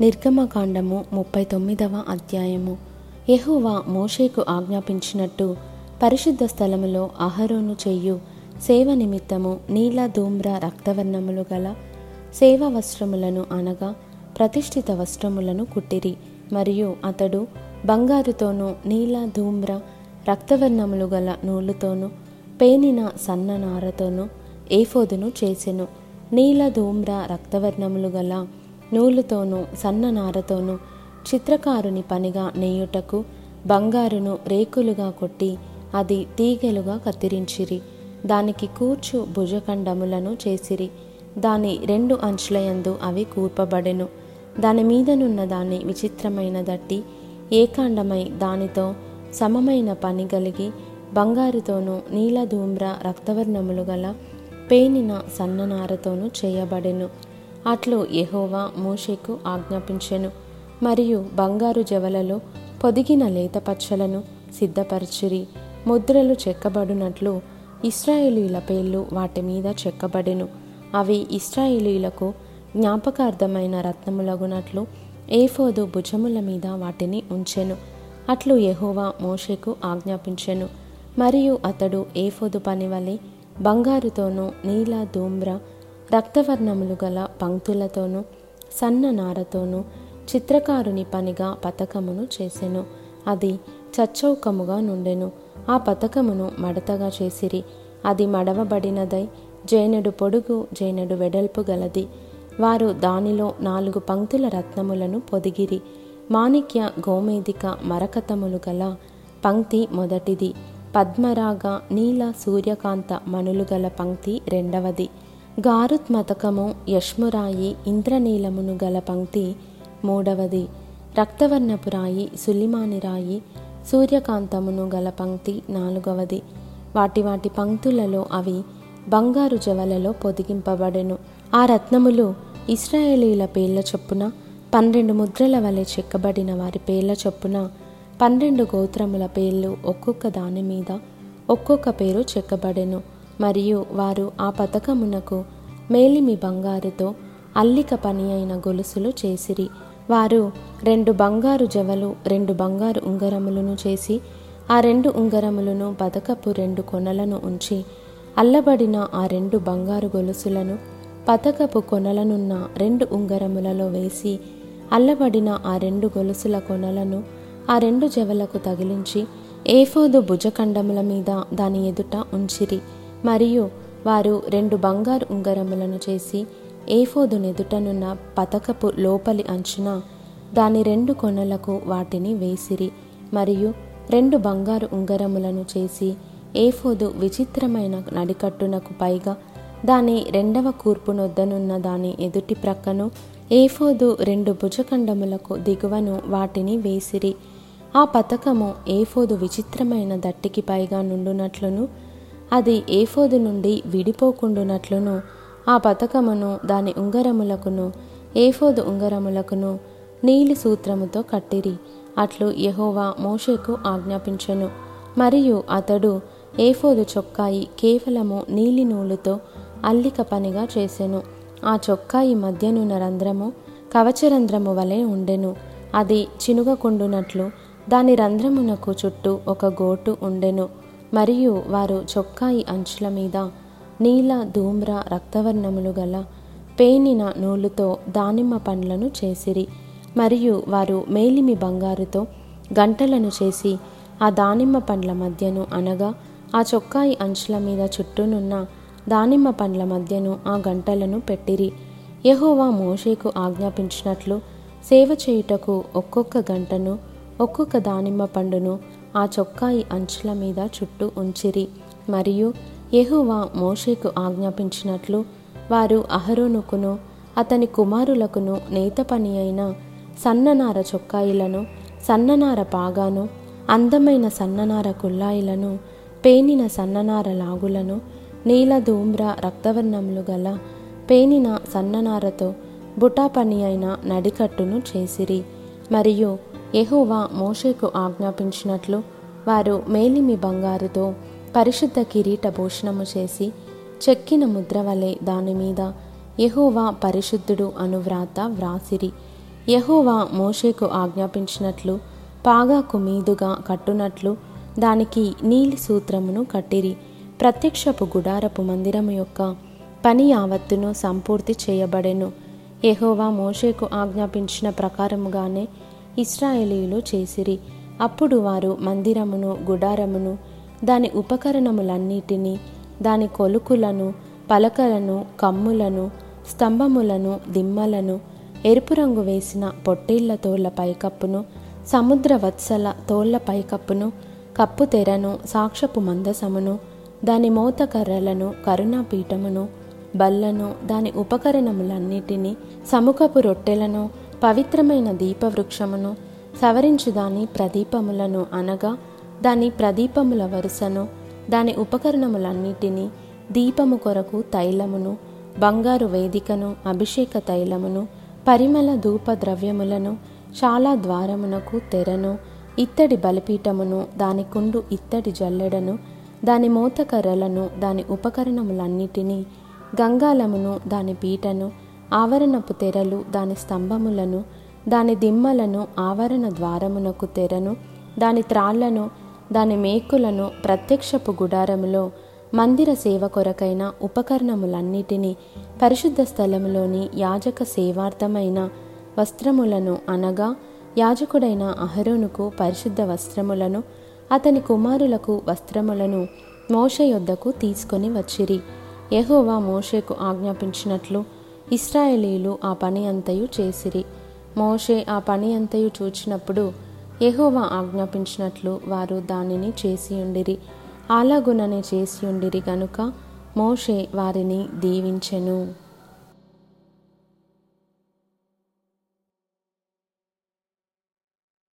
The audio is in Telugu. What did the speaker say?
నిర్గమకాండము ముప్పై తొమ్మిదవ అధ్యాయము. యెహోవా మోషేకు ఆజ్ఞాపించినట్టు పరిశుద్ధ స్థలములో అహరోను చెయ్యు సేవ నిమిత్తము నీల ధూమ్ర రక్తవర్ణములు గల సేవ వస్త్రములను అనగా ప్రతిష్ఠిత వస్త్రములను కుట్టిరి. మరియు అతడు బంగారుతోనూ నీల ధూమ్ర రక్తవర్ణములు గల నూలుతోనూ పేనిన సన్న నారతోనూ ఏఫోదును చేసెను. నీల ధూమ్ర రక్తవర్ణములు గల నూలుతోనూ సన్ననారతోనూ చిత్రకారుని పనిగా నేయుటకు బంగారును రేకులుగా కొట్టి అది తీగెలుగా కత్తిరించిరి. దానికి కూర్చు భుజఖండములను చేసిరి. దాని రెండు అంచులయందు అవి కూర్పబడెను. దాని మీదనున్న దాన్ని విచిత్రమైన దట్టి ఏకాండమై దానితో సమమైన పని కలిగి బంగారుతోనూ నీలధూమ్ర రక్తవర్ణములు గల పేనిన సన్ననారతోనూ చేయబడెను. అట్లు యహోవా మోషేకు ఆజ్ఞాపించెను. మరియు బంగారు జవలలో పొదిగిన లేత పచ్చలను సిద్ధపరచిరి. ముద్రలు చెక్కబడినట్లు ఇస్రాయేలీల పేర్లు వాటి మీద చెక్కబడెను. అవి ఇస్రాయేలీలకు జ్ఞాపకార్థమైన రత్నములగునట్లు ఏఫోదు భుజముల మీద వాటిని ఉంచెను. అట్లు యహోవా మోషేకు ఆజ్ఞాపించెను. మరియు అతడు ఏఫోదు పని వలె బంగారుతోనూ నీల ధూమ్ర రక్తవర్ణములు గల పంక్తులతోనూ సన్న నారతోనూ చిత్రకారుని పనిగా పతకమును చేసెను. అది చచ్చౌకముగా నుండెను. ఆ పతకమును మడతగా చేసిరి. అది మడవబడినదై జైనడు పొడుగు జైనడు వెడల్పు గలది. వారు దానిలో నాలుగు పంక్తుల రత్నములను పొదిగిరి. మాణిక్య గోమేదిక మరకతములు గల పంక్తి మొదటిది. పద్మరాగ నీల సూర్యకాంత మణులు గల పంక్తి రెండవది. గారుత్మతకము యష్మురాయి ఇంద్రనీలమును గల పంక్తి మూడవది. రక్తవర్ణపు రాయి సులిమాని రాయి సూర్యకాంతమును గల పంక్తి నాలుగవది. వాటి వాటి పంక్తులలో అవి బంగారు జవలలో పొదిగింపబడెను. ఆ రత్నములు ఇస్రాయేలీల పేర్ల చొప్పున పన్నెండు ముద్రల వలె చెక్కబడిన వారి పేర్ల చొప్పున పన్నెండు గోత్రముల పేర్లు ఒక్కొక్క దాని మీద ఒక్కొక్క పేరు చెక్కబడెను. మరియు వారు ఆ పథకమునకు మేలిమి బంగారుతో అల్లిక పని అయిన గొలుసులు చేసిరి. వారు రెండు బంగారు జవలు రెండు బంగారు ఉంగరములను చేసి ఆ రెండు ఉంగరములను పథకపు రెండు కొనలను ఉంచి అల్లబడిన ఆ రెండు బంగారు గొలుసులను పథకపు కొనలనున్న రెండు ఉంగరములలో వేసి అల్లబడిన ఆ రెండు గొలుసుల కొనలను ఆ రెండు జవలకు తగిలించి ఏఫోదు భుజఖండముల మీద దాని ఎదుట ఉంచిరి. మరియు వారు రెండు బంగారు ఉంగరములను చేసి ఏఫోదునెదుటనున్న పతకపు లోపలి అంచున దాని రెండు కొనలకు వాటిని వేసిరి మరియు రెండు బంగారు ఉంగరములను చేసి ఏఫోదు విచిత్రమైన నడికట్టునకు పైగా దాని రెండవ కూర్పునొద్దనున్న దాని ఎదుటి ప్రక్కను ఏఫోదు రెండు భుజఖండములకు దిగువను వాటిని వేసిరి. ఆ పతకము ఏఫోదు విచిత్రమైన దట్టికి పైగా నుండునట్లును అది ఏఫోదు నుండి విడిపోకుండునట్లును. ఆ పతకమును దాని ఉంగరములకును ఏఫోదు ఉంగరములకును నీలి సూత్రముతో కట్టిరి. అట్లు యహోవా మోషేకు ఆజ్ఞాపించెను. మరియు అతడు ఏఫోదు చొక్కాయి కేవలము నీలి నూలుతో అల్లిక పనిగా చేసెను. ఆ చొక్కాయి మధ్యనున్న రంధ్రము కవచరంధ్రము వలె ఉండెను. అది చినుగకుండునట్లు దాని రంధ్రమునకు చుట్టూ ఒక గోటు ఉండెను. మరియు వారు చొక్కాయి అంచుల మీద నీల ధూమ్ర రక్తవర్ణములు గల పేనిన నూలుతో దానిమ్మ పండ్లను చేసిరి. మరియు వారు మేలిమి బంగారుతో గంటలను చేసి ఆ దానిమ్మ పండ్ల మధ్యను అనగా ఆ చొక్కాయి అంచుల మీద చుట్టూనున్న దానిమ్మ పండ్ల మధ్యను ఆ గంటలను పెట్టిరి. యహోవా మోషేకు ఆజ్ఞాపించినట్లు సేవ చేయుటకు ఒక్కొక్క గంటను ఒక్కొక్క దానిమ్మ పండును ఆ చొక్కాయి అంచుల మీద చుట్టూ ఉంచిరి. మరియు యెహోవా మోషేకు ఆజ్ఞాపించినట్లు వారు అహరోనుకును అతని కుమారులకును నేత పని అయిన సన్ననార చొక్కాయిలను సన్ననార పాగాను అందమైన సన్ననార కుల్లాయిలను పేనిన సన్ననార లాగులను నీల ధూమ్ర రక్తవర్ణములు గల పేనిన సన్ననారతో బుటా పని అయిన నడికట్టును చేసిరి. మరియు యహోవా మోషేకు ఆజ్ఞాపించినట్లు వారు మేలిమి బంగారుతో పరిశుద్ధ కిరీట భూషణము చేసి చెక్కిన ముద్ర వలె దాని మీద పరిశుద్ధుడు అను వ్రాత వ్రాసిరి. యహోవా మోషేకు ఆజ్ఞాపించినట్లు పాగాకు మీదుగా కట్టునట్లు దానికి నీలి సూత్రమును కట్టిరి. ప్రత్యక్షపు గుడారపు మందిరము యొక్క పని యావత్తును సంపూర్తి చేయబడెను. యహోవా మోషేకు ఆజ్ఞాపించిన ప్రకారముగానే ఇస్రాయేలీలు చేసిరి. అప్పుడు వారు మందిరమును గుడారమును దాని ఉపకరణములన్నిటినీ దాని కొలుకులను పలకలను కమ్ములను స్తంభములను దిమ్మలను ఎరుపు రంగు వేసిన పొట్టేళ్ళ తోళ్ళ పైకప్పును సముద్ర వత్సల తోళ్ళ పైకప్పును కప్పు తెరను సాక్షపు మందసమును దాని మోతకర్రలను కరుణాపీఠమును బల్లను దాని ఉపకరణములన్నిటినీ సముఖపు రొట్టెలను పవిత్రమైన దీపవృక్షమును సవరించు దాని ప్రదీపములను అనగా దాని ప్రదీపముల వరుసను దాని ఉపకరణములన్నిటినీ దీపము కొరకు తైలమును బంగారు వేదికను అభిషేక తైలమును పరిమళ ధూప ద్రవ్యములను చాలా ద్వారమునకు తెరను ఇత్తడి బలిపీఠమును దాని కుండు ఇత్తడి జల్లెడను దాని మూతకర్రలను దాని ఉపకరణములన్నిటినీ గంగాలమును దాని పీటను ఆవరణపు తెరలు దాని స్తంభములను దాని దిమ్మలను ఆవరణ ద్వారమునకు తెరను దాని త్రాళ్ళను దాని మేకులను ప్రత్యక్షపు గుడారములో మందిర సేవ కొరకైన ఉపకరణములన్నిటినీ పరిశుద్ధ స్థలములోని యాజక సేవార్థమైన వస్త్రములను అనగా యాజకుడైన అహరోనుకు పరిశుద్ధ వస్త్రములను అతని కుమారులకు వస్త్రములను మోష యొద్దకు తీసుకొని వచ్చిరి. యహోవా మోషేకు ఆజ్ఞాపించినట్లు ఇస్రాయేలీలు ఆ పని అంతయు చేసిరి. మోషే ఆ పని అంతయు చూచినప్పుడు ఎహోవా ఆజ్ఞాపించినట్లు వారు దానిని చేసియుండిరి. అలాగుననే చేసియుండిరి గనుక మోషే వారిని దీవించెను.